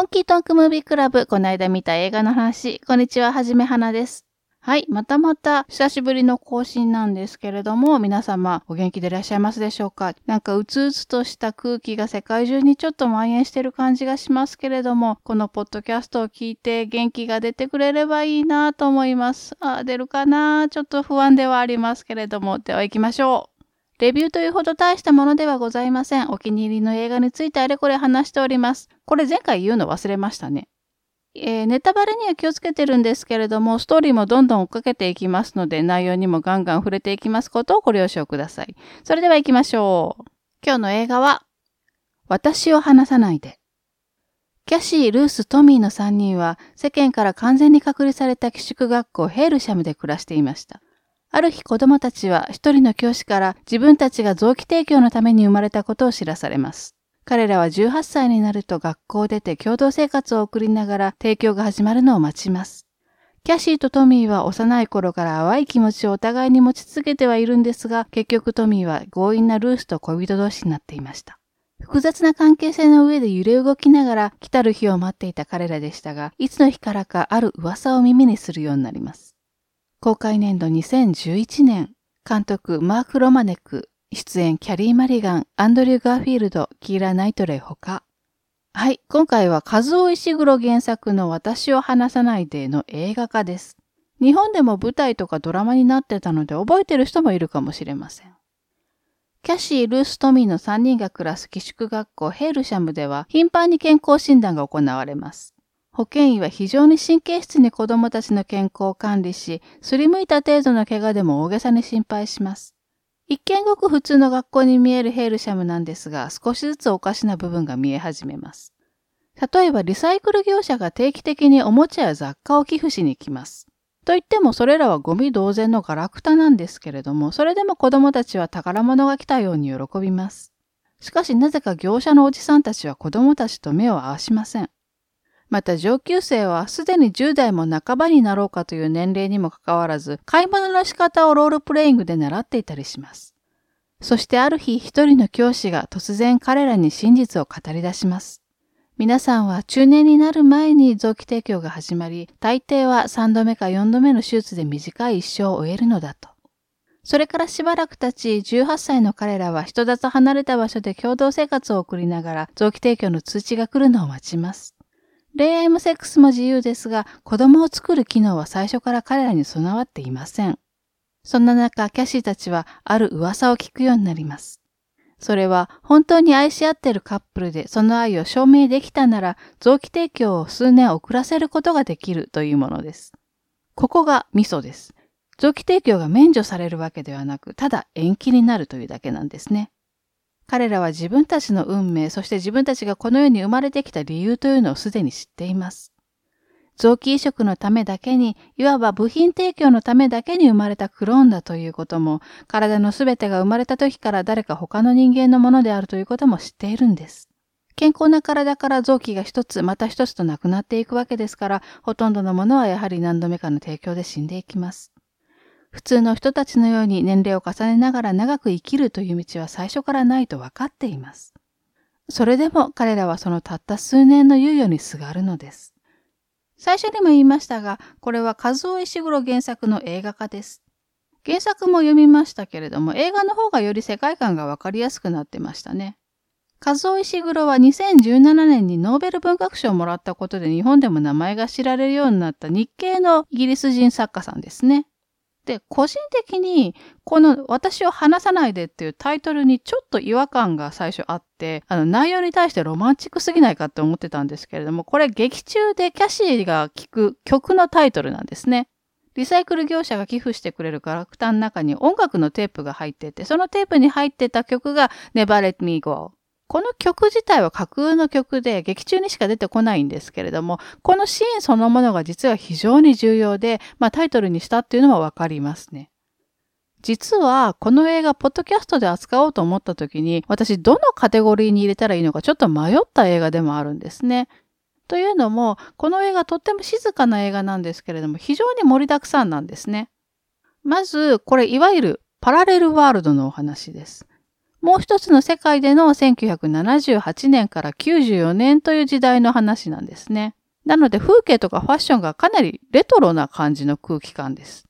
本気トークムービークラブ、この間見た映画の話。こんにちは、はじめはなです。はい、またまた久しぶりの更新なんですけれども、皆様お元気でいらっしゃいますでしょうか？なんかうつうつとした空気が世界中にちょっと蔓延してる感じがしますけれども、このポッドキャストを聞いて元気が出てくれればいいなと思います。あ、出るかな？ちょっと不安ではありますけれども、では行きましょう。レビューというほど大したものではございません。お気に入りの映画についてあれこれ話しております。これ前回言うの忘れましたね。えー、ネタバレには気をつけてるんですけれども、ストーリーもどんどん追っかけていきますので、内容にもガンガン触れていきますことをご了承ください。それでは行きましょう。今日の映画は、私を話さないで。キャシー、ルース、トミーの3人は世間から完全に隔離された寄宿学校ヘールシャムで暮らしていました。ある日子供たちは一人の教師から自分たちが臓器提供のために生まれたことを知らされます。彼らは18歳になると学校を出て共同生活を送りながら提供が始まるのを待ちます。キャシーとトミーは幼い頃から淡い気持ちをお互いに持ち続けてはいるんですが、結局トミーは強引なルースと恋人同士になっていました。複雑な関係性の上で揺れ動きながら来たる日を待っていた彼らでしたが、いつの日からかある噂を耳にするようになります。公開年度2011年、監督マーク・ロマネク、出演キャリー・マリガン、アンドリュー・ガーフィールド、キーラ・ナイトレイほか。はい、今回はカズオ・イシグロ原作のわたしを離さないでの映画化です。日本でも舞台とかドラマになってたので覚えてる人もいるかもしれません。キャシー、ルース、トミーの3人が暮らす寄宿学校ヘールシャムでは頻繁に健康診断が行われます。保健医は非常に神経質に子供たちの健康を管理し、すりむいた程度の怪我でも大げさに心配します。一見ごく普通の学校に見えるヘールシャムなんですが、少しずつおかしな部分が見え始めます。例えば、リサイクル業者が定期的におもちゃや雑貨を寄付しに来ます。と言っても、それらはゴミ同然のガラクタなんですけれども、それでも子供たちは宝物が来たように喜びます。しかし、なぜか業者のおじさんたちは子供たちと目を合わしません。また上級生はすでに10代も半ばになろうかという年齢にもかかわらず、買い物の仕方をロールプレイングで習っていたりします。そしてある日一人の教師が突然彼らに真実を語り出します。皆さんは中年になる前に臓器提供が始まり、大抵は3度目か4度目の手術で短い一生を終えるのだと。それからしばらく経ち、18歳の彼らは人里離れた場所で共同生活を送りながら臓器提供の通知が来るのを待ちます。恋愛もセックスも自由ですが、子供を作る機能は最初から彼らに備わっていません。そんな中、キャシーたちはある噂を聞くようになります。それは本当に愛し合っているカップルでその愛を証明できたなら臓器提供を数年遅らせることができるというものです。ここがミソです。臓器提供が免除されるわけではなく、ただ延期になるというだけなんですね。彼らは自分たちの運命、そして自分たちがこの世に生まれてきた理由というのをすでに知っています。臓器移植のためだけに、いわば部品提供のためだけに生まれたクローンだということも、体のすべてが生まれた時から誰か他の人間のものであるということも知っているんです。健康な体から臓器が一つまた一つとなくなっていくわけですから、ほとんどのものはやはり何度目かの提供で死んでいきます。普通の人たちのように年齢を重ねながら長く生きるという道は最初からないと分かっています。それでも彼らはそのたった数年の猶予にすがるのです。最初にも言いましたが、これは和尾石黒原作の映画化です。原作も読みましたけれども、映画の方がより世界観がわかりやすくなってましたね。和尾石黒は2017年にノーベル文学賞をもらったことで日本でも名前が知られるようになった日系のイギリス人作家さんですね。で、個人的に、この私を話さないでっていうタイトルにちょっと違和感が最初あって、あの内容に対してロマンチックすぎないかって思ってたんですけれども、これ劇中でキャシーが聴く曲のタイトルなんですね。リサイクル業者が寄付してくれるガラクタの中に音楽のテープが入ってて、そのテープに入ってた曲が Never Let Me Go。この曲自体は架空の曲で劇中にしか出てこないんですけれども、このシーンそのものが実は非常に重要で、まあタイトルにしたっていうのはわかりますね。実は、この映画、ポッドキャストで扱おうと思った時に、私、どのカテゴリーに入れたらいいのかちょっと迷った映画でもあるんですね。というのも、この映画とっても静かな映画なんですけれども、非常に盛りだくさんなんですね。まず、これ、いわゆるパラレルワールドのお話です。もう一つの世界での1978年から94年という時代の話なんですね。なので風景とかファッションがかなりレトロな感じの空気感です。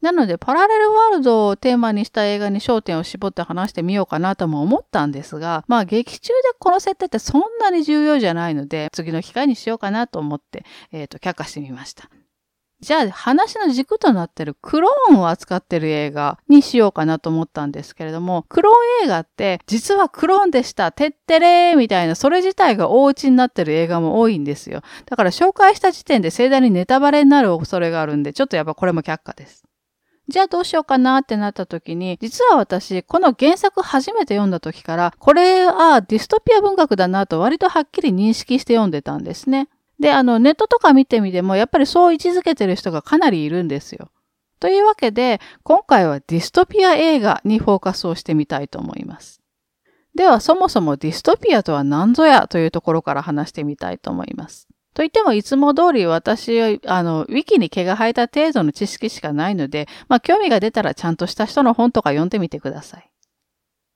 なのでパラレルワールドをテーマにした映画に焦点を絞って話してみようかなとも思ったんですが、まあ劇中でこの設定ってそんなに重要じゃないので、次の機会にしようかなと思って、えっ、ー、と、却下してみました。じゃあ話の軸となってるクローンを扱ってる映画にしようかなと思ったんですけれども、クローン映画って実はクローンでした、てってれーみたいな、それ自体が大打ちになってる映画も多いんですよ。だから紹介した時点で盛大にネタバレになる恐れがあるんで、ちょっとやっぱこれも却下です。じゃあどうしようかなってなった時に、実は私、この原作初めて読んだ時から、これはディストピア文学だなと割とはっきり認識して読んでたんですね。で、あの、ネットとか見てみても、やっぱりそう位置づけてる人がかなりいるんですよ。というわけで、今回はディストピア映画にフォーカスをしてみたいと思います。では、そもそもディストピアとは何ぞやというところから話してみたいと思います。と言っても、いつも通り私、あの、ウィキに毛が生えた程度の知識しかないので、まあ、興味が出たらちゃんとした人の本とか読んでみてください。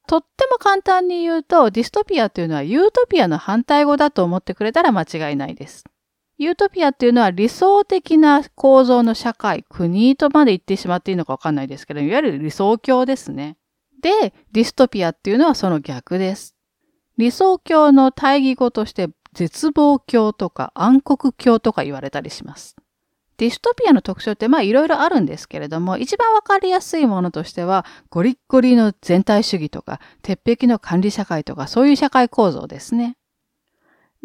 とっても簡単に言うと、ディストピアというのはユートピアの反対語だと思ってくれたら間違いないです。ユートピアっていうのは理想的な構造の社会、国とまで言ってしまっていいのかわかんないですけど、いわゆる理想郷ですね。で、ディストピアっていうのはその逆です。理想郷の対義語として絶望郷とか暗黒郷とか言われたりします。ディストピアの特徴ってまあいろいろあるんですけれども、一番わかりやすいものとしては、ゴリッゴリの全体主義とか、鉄壁の管理社会とか、そういう社会構造ですね。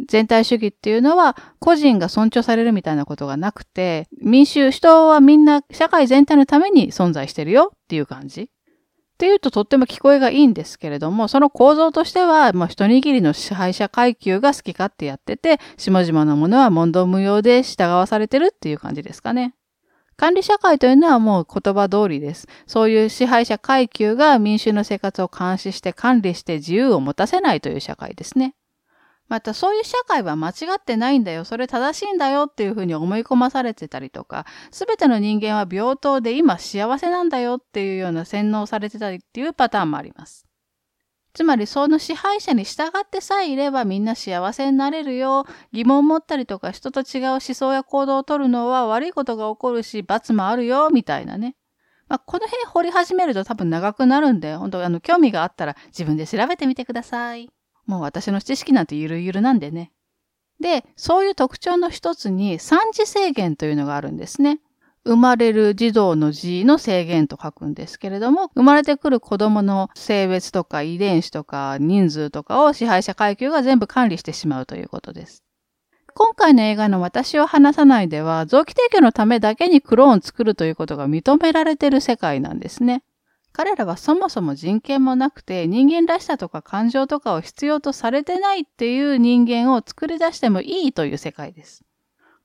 全体主義っていうのは個人が尊重されるみたいなことがなくて、民衆、人はみんな社会全体のために存在してるよっていう感じ。っていうととっても聞こえがいいんですけれども、その構造としては、まあ、一握りの支配者階級が好き勝手やってて、下々のものは問答無用で従わされてるっていう感じですかね。管理社会というのはもう言葉通りです。そういう支配者階級が民衆の生活を監視して管理して自由を持たせないという社会ですね。またそういう社会は間違ってないんだよ、それ正しいんだよっていうふうに思い込まされてたりとか、すべての人間は平等で今幸せなんだよっていうような洗脳されてたりっていうパターンもあります。つまりその支配者に従ってさえいればみんな幸せになれるよ。疑問を持ったりとか人と違う思想や行動をとるのは悪いことが起こるし罰もあるよ、みたいなね。まあ、この辺掘り始めると多分長くなるんで、本当あの興味があったら自分で調べてみてください。もう私の知識なんてゆるゆるなんでね。で、そういう特徴の一つに産児制限というのがあるんですね。生まれる児童の児の制限と書くんですけれども、生まれてくる子供の性別とか遺伝子とか人数とかを支配者階級が全部管理してしまうということです。今回の映画の私を話さないでは、臓器提供のためだけにクローン作るということが認められている世界なんですね。彼らはそもそも人権もなくて人間らしさとか感情とかを必要とされてないっていう人間を作り出してもいいという世界です。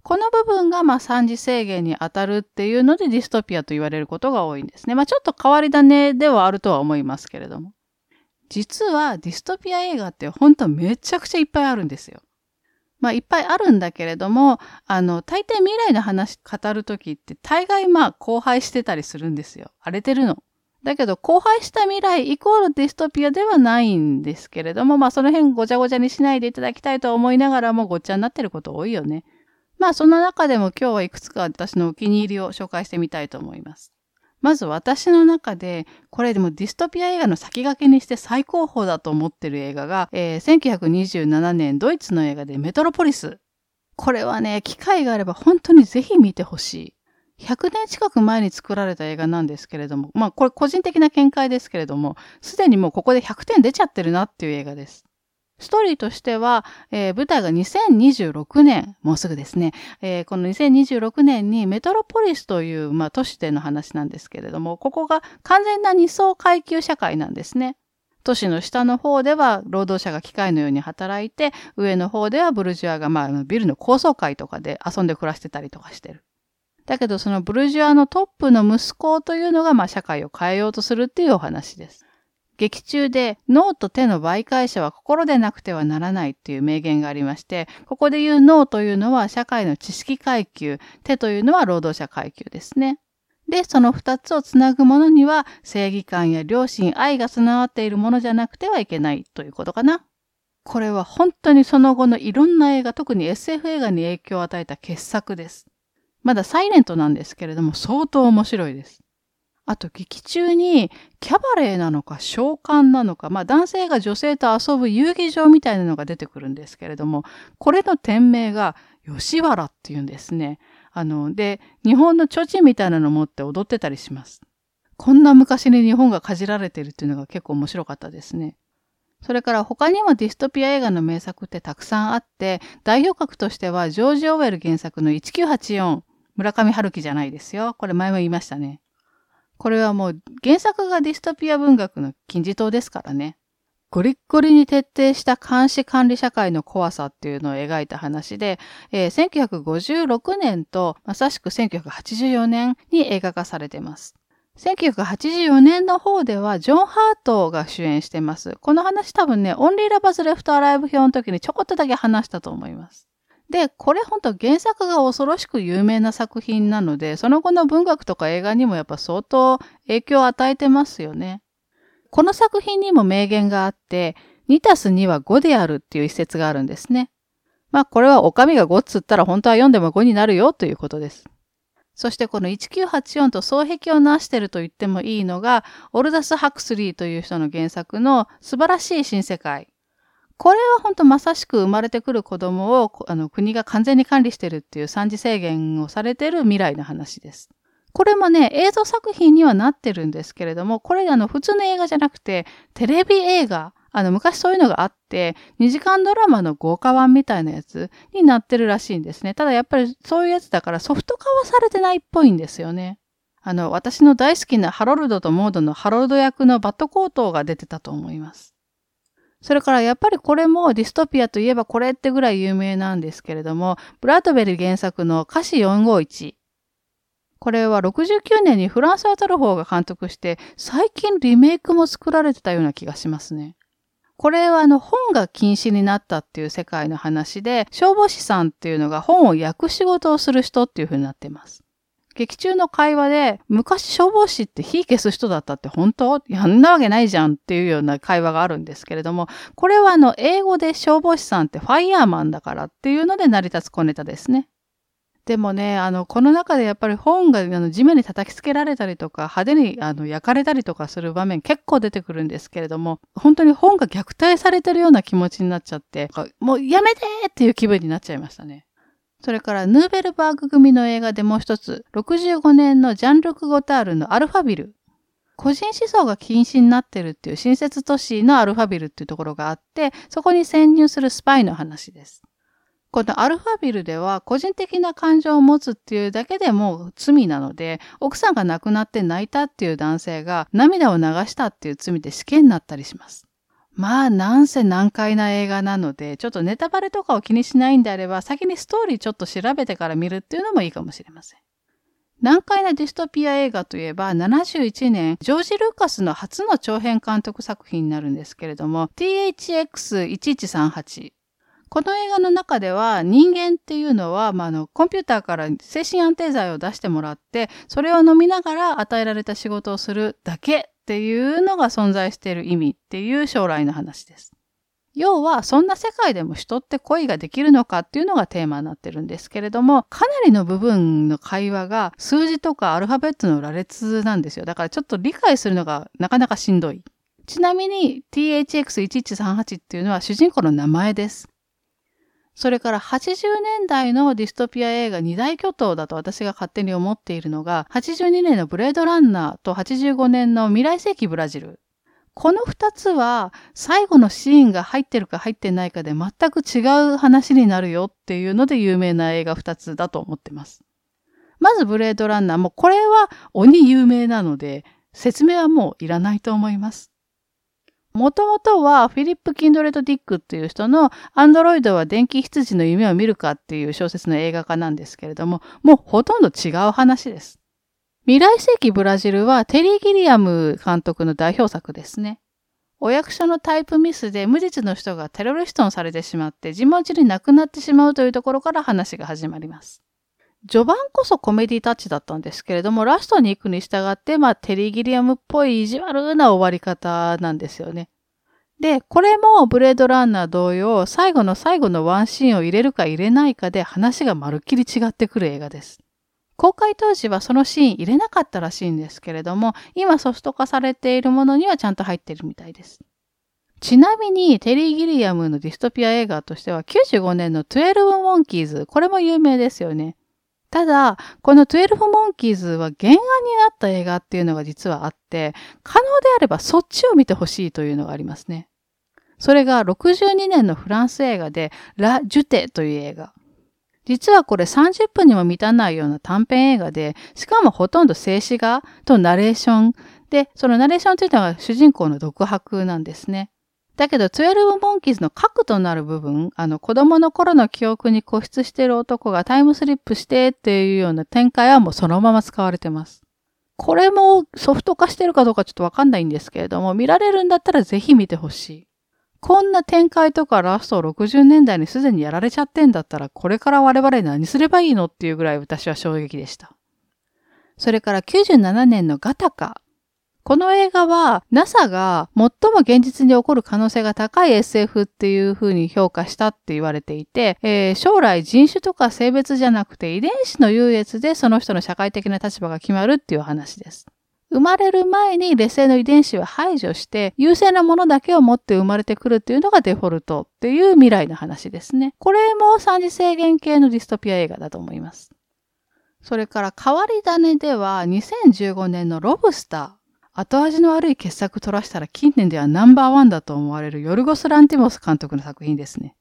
この部分がまあ三次制限に当たるっていうのでディストピアと言われることが多いんですね。まあちょっと変わり種ではあるとは思いますけれども。実はディストピア映画って本当めちゃくちゃいっぱいあるんですよ。まあいっぱいあるんだけれども、あの、大抵未来の話語るときって大概まあ荒廃してたりするんですよ。荒れてるの。だけど、荒廃した未来イコールディストピアではないんですけれども、まあその辺ごちゃごちゃにしないでいただきたいと思いながらもごっちゃになってること多いよね。まあその中でも今日はいくつか私のお気に入りを紹介してみたいと思います。まず私の中で、これでもディストピア映画の先駆けにして最高峰だと思ってる映画が、えー、1927年ドイツの映画でメトロポリス。これはね、機会があれば本当にぜひ見てほしい。100年近く前に作られた映画なんですけれども、まあこれ個人的な見解ですけれども、すでにもうここで100点出ちゃってるなっていう映画です。ストーリーとしては、えー、舞台が2026年、もうすぐですね、えー、この2026年にメトロポリスという、まあ、都市での話なんですけれども、ここが完全な二層階級社会なんですね。都市の下の方では労働者が機械のように働いて、上の方ではブルジュアが、まあ、ビルの高層階とかで遊んで暮らしてたりとかしてる。だけどそのブルジュアのトップの息子というのが、まあ、社会を変えようとするっていうお話です。劇中で脳と手の媒介者は心でなくてはならないっていう名言がありまして、ここで言う脳というのは社会の知識階級、手というのは労働者階級ですね。で、その二つをつなぐものには正義感や良心、愛が備わっているものじゃなくてはいけないということかな。これは本当にその後のいろんな映画、特に SF 映画に影響を与えた傑作です。まだサイレントなんですけれども相当面白いです。あと劇中にキャバレーなのか召喚なのか、まあ男性が女性と遊ぶ遊戯場みたいなのが出てくるんですけれども、これの店名が吉原っていうんですね。あの、で、日本の提灯みたいなの持って踊ってたりします。こんな昔に日本がかじられてるっていうのが結構面白かったですね。それから他にもディストピア映画の名作ってたくさんあって、代表格としてはジョージ・オウェル原作の1984、村上春樹じゃないですよ。これ前も言いましたね。これはもう原作がディストピア文学の金字塔ですからね。ゴリッゴリに徹底した監視管理社会の怖さっていうのを描いた話で、えー、1956年とまさしく1984年に映画化されています。1984年の方ではジョン・ハートが主演してます。この話多分ね、オンリー・ラバズ・レフト・アライブ表の時にちょこっとだけ話したと思います。で、これ本当原作が恐ろしく有名な作品なので、その後の文学とか映画にもやっぱ相当影響を与えてますよね。この作品にも名言があって、2たす2は5であるっていう一節があるんですね。まあこれはお上が5っつったら本当は4でも5になるよということです。そしてこの1984と双璧をなしてると言ってもいいのが、オルダス・ハクスリーという人の原作の素晴らしい新世界。これは本当まさしく生まれてくる子供をあの国が完全に管理してるっていう産児制限をされてる未来の話です。これもね、映像作品にはなってるんですけれども、これあの普通の映画じゃなくて、テレビ映画、あの昔そういうのがあって、2時間ドラマの豪華版みたいなやつになってるらしいんですね。ただやっぱりそういうやつだからソフト化はされてないっぽいんですよね。あの、私の大好きなハロルドとモードのハロルド役のバットコートが出てたと思います。それからやっぱりこれもディストピアといえばこれってぐらい有名なんですけれども、ブラッドベル原作の歌詞451。これは69年にフランス・アタルホーが監督して、最近リメイクも作られてたような気がしますね。これはあの本が禁止になったっていう世界の話で、消防士さんっていうのが本を焼く仕事をする人っていう風になっています。劇中の会話で、昔消防士って火消す人だったって本当やんなわけないじゃんっていうような会話があるんですけれども、これはあの、英語で消防士さんってファイヤーマンだからっていうので成り立つ小ネタですね。でもね、あの、この中でやっぱり本があの地面に叩きつけられたりとか、派手にあの焼かれたりとかする場面結構出てくるんですけれども、本当に本が虐待されてるような気持ちになっちゃって、もうやめてっていう気分になっちゃいましたね。それからヌーベルバーグ組の映画でもう一つ、65年のジャンルク・ゴタールのアルファビル。個人思想が禁止になってるっていう新設都市のアルファビルっていうところがあって、そこに潜入するスパイの話です。このアルファビルでは個人的な感情を持つっていうだけでも罪なので、奥さんが亡くなって泣いたっていう男性が涙を流したっていう罪で死刑になったりします。まあ、なんせ難解な映画なので、ちょっとネタバレとかを気にしないんであれば、先にストーリーちょっと調べてから見るっていうのもいいかもしれません。難解なディストピア映画といえば、71年、ジョージ・ルーカスの初の長編監督作品になるんですけれども、THX1138。この映画の中では人間っていうのは、まあ、のコンピューターから精神安定剤を出してもらって、それを飲みながら与えられた仕事をするだけっていうのが存在している意味っていう将来の話です。要は、そんな世界でも人って恋ができるのかっていうのがテーマになってるんですけれども、かなりの部分の会話が数字とかアルファベットの羅列なんですよ。だからちょっと理解するのがなかなかしんどい。ちなみに THX1138 っていうのは主人公の名前です。それから80年代のディストピア映画二大巨頭だと私が勝手に思っているのが、82年のブレードランナーと85年の未来世紀ブラジル。この二つは最後のシーンが入ってるか入ってないかで全く違う話になるよっていうので有名な映画二つだと思ってます。まずブレードランナーもこれは鬼有名なので説明はもういらないと思います。もともとはフィリップ・キンドレッド・ディックっていう人のアンドロイドは電気羊の夢を見るかっていう小説の映画化なんですけれども、もうほとんど違う話です。未来世紀ブラジルはテリー・ギリアム監督の代表作ですね。お役所のタイプミスで無実の人がテロリストにされてしまって自問自に亡くなってしまうというところから話が始まります。序盤こそコメディタッチだったんですけれども、ラストに行くに従って、まあ、テリーギリアムっぽい意地悪な終わり方なんですよね。で、これもブレードランナー同様、最後の最後のワンシーンを入れるか入れないかで話がまるっきり違ってくる映画です。公開当時はそのシーン入れなかったらしいんですけれども、今ソフト化されているものにはちゃんと入ってるみたいです。ちなみに、テリー・ギリアムのディストピア映画としては、95年の12モンキーズ、これも有名ですよね。ただ、この12モンキーズは原案になった映画っていうのが実はあって、可能であればそっちを見てほしいというのがありますね。それが62年のフランス映画で、ラ・ジュテという映画。実はこれ30分にも満たないような短編映画で、しかもほとんど静止画とナレーションで、そのナレーションというのは主人公の独白なんですね。だけど、12モンキーズの核となる部分、あの、子供の頃の記憶に固執している男がタイムスリップしてっていうような展開はもうそのまま使われてます。これもソフト化してるかどうかちょっとわかんないんですけれども、見られるんだったらぜひ見てほしい。こんな展開とかラスト60年代にすでにやられちゃってんだったら、これから我々何すればいいのっていうぐらい私は衝撃でした。それから97年のガタカ。この映画は NASA が最も現実に起こる可能性が高い SF っていう風に評価したって言われていて、えー、将来人種とか性別じゃなくて遺伝子の優越でその人の社会的な立場が決まるっていう話です。生まれる前に劣勢の遺伝子を排除して、優勢なものだけを持って生まれてくるっていうのがデフォルトっていう未来の話ですね。これも三次制限系のディストピア映画だと思います。それから変わり種では2015年のロブスター。後味の悪い傑作取らしたら近年ではナンバーワンだと思われるヨルゴス・ランティモス監督の作品ですね。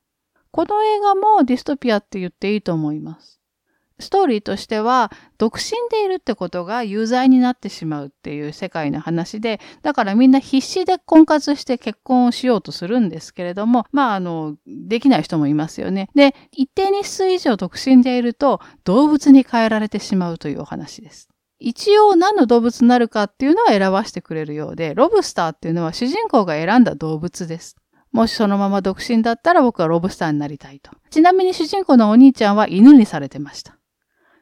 この映画もディストピアって言っていいと思います。ストーリーとしては、独身でいるってことが有罪になってしまうっていう世界の話で、だからみんな必死で婚活して結婚をしようとするんですけれども、まあ、あの、できない人もいますよね。で、一定日数以上独身でいると、動物に変えられてしまうというお話です。一応何の動物になるかっていうのは選ばせてくれるようで、ロブスターっていうのは主人公が選んだ動物です。もしそのまま独身だったら僕はロブスターになりたいと。ちなみに主人公のお兄ちゃんは犬にされてました。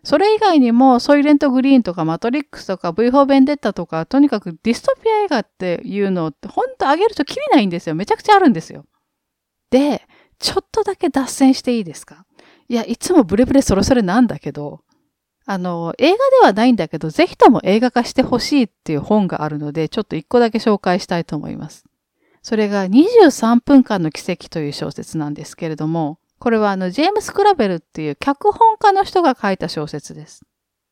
それ以外にも、ソイレントグリーンとかマトリックスとか V4 ベンデッタとか、とにかくディストピア映画っていうのって、ほんと上げるときりないんですよ。めちゃくちゃあるんですよ。で、ちょっとだけ脱線していいですか？いや、いつもブレブレそれそれなんだけど、あの、映画ではないんだけど、ぜひとも映画化してほしいっていう本があるので、ちょっと一個だけ紹介したいと思います。それが23分間の奇跡という小説なんですけれども、これはあの、ジェームス・クラベルっていう脚本家の人が書いた小説です。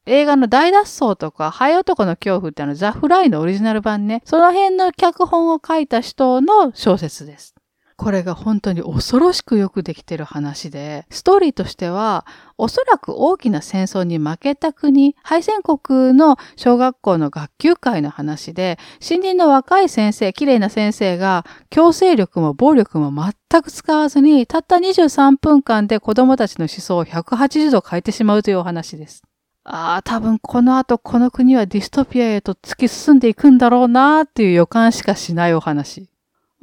映画の大脱走とか、ハエ男の恐怖ってあの、ザ・フライのオリジナル版ね、その辺の脚本を書いた人の小説です。これが本当に恐ろしくよくできてる話で、ストーリーとしては、おそらく大きな戦争に負けた国、敗戦国の小学校の学級会の話で、新人の若い先生、綺麗な先生が、強制力も暴力も全く使わずに、たった23分間で子供たちの思想を180度変えてしまうというお話です。ああ、多分この後この国はディストピアへと突き進んでいくんだろうなーっていう予感しかしないお話。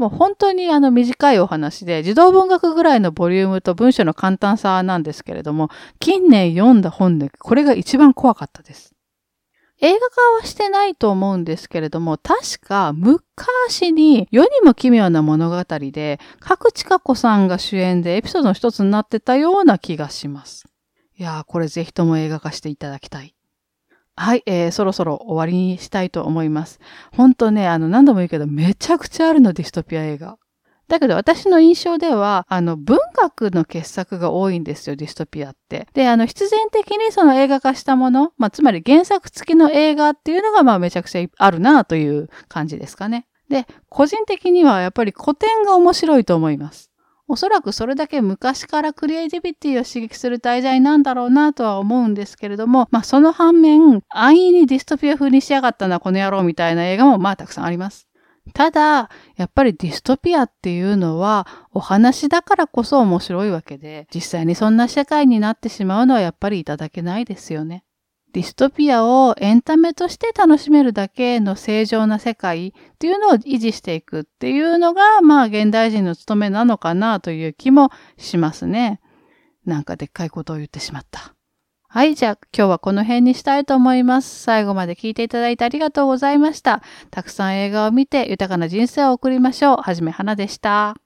もう本当にあの短いお話で、児童文学ぐらいのボリュームと文章の簡単さなんですけれども、近年読んだ本でこれが一番怖かったです。映画化はしてないと思うんですけれども、確か昔に世にも奇妙な物語で、角地佳子さんが主演でエピソードの一つになってたような気がします。いやー、これぜひとも映画化していただきたい。はい、えー、そろそろ終わりにしたいと思います。ほんとね、あの、何度も言うけど、めちゃくちゃあるの、ディストピア映画。だけど私の印象では、あの、文学の傑作が多いんですよ、ディストピアって。で、あの、必然的にその映画化したもの、まあ、つまり原作付きの映画っていうのが、まあ、めちゃくちゃあるなという感じですかね。で、個人的にはやっぱり古典が面白いと思います。おそらくそれだけ昔からクリエイティビティを刺激する題材なんだろうなとは思うんですけれども、まあその反面、安易にディストピア風にしやがったな、この野郎みたいな映画もまあたくさんあります。ただ、やっぱりディストピアっていうのはお話だからこそ面白いわけで、実際にそんな社会になってしまうのはやっぱりいただけないですよね。ディストピアをエンタメとして楽しめるだけの正常な世界っていうのを維持していくっていうのが、まあ現代人の務めなのかなという気もしますね。なんかでっかいことを言ってしまった。はい、じゃあ今日はこの辺にしたいと思います。最後まで聞いていただいてありがとうございました。たくさん映画を見て豊かな人生を送りましょう。はじめはなでした。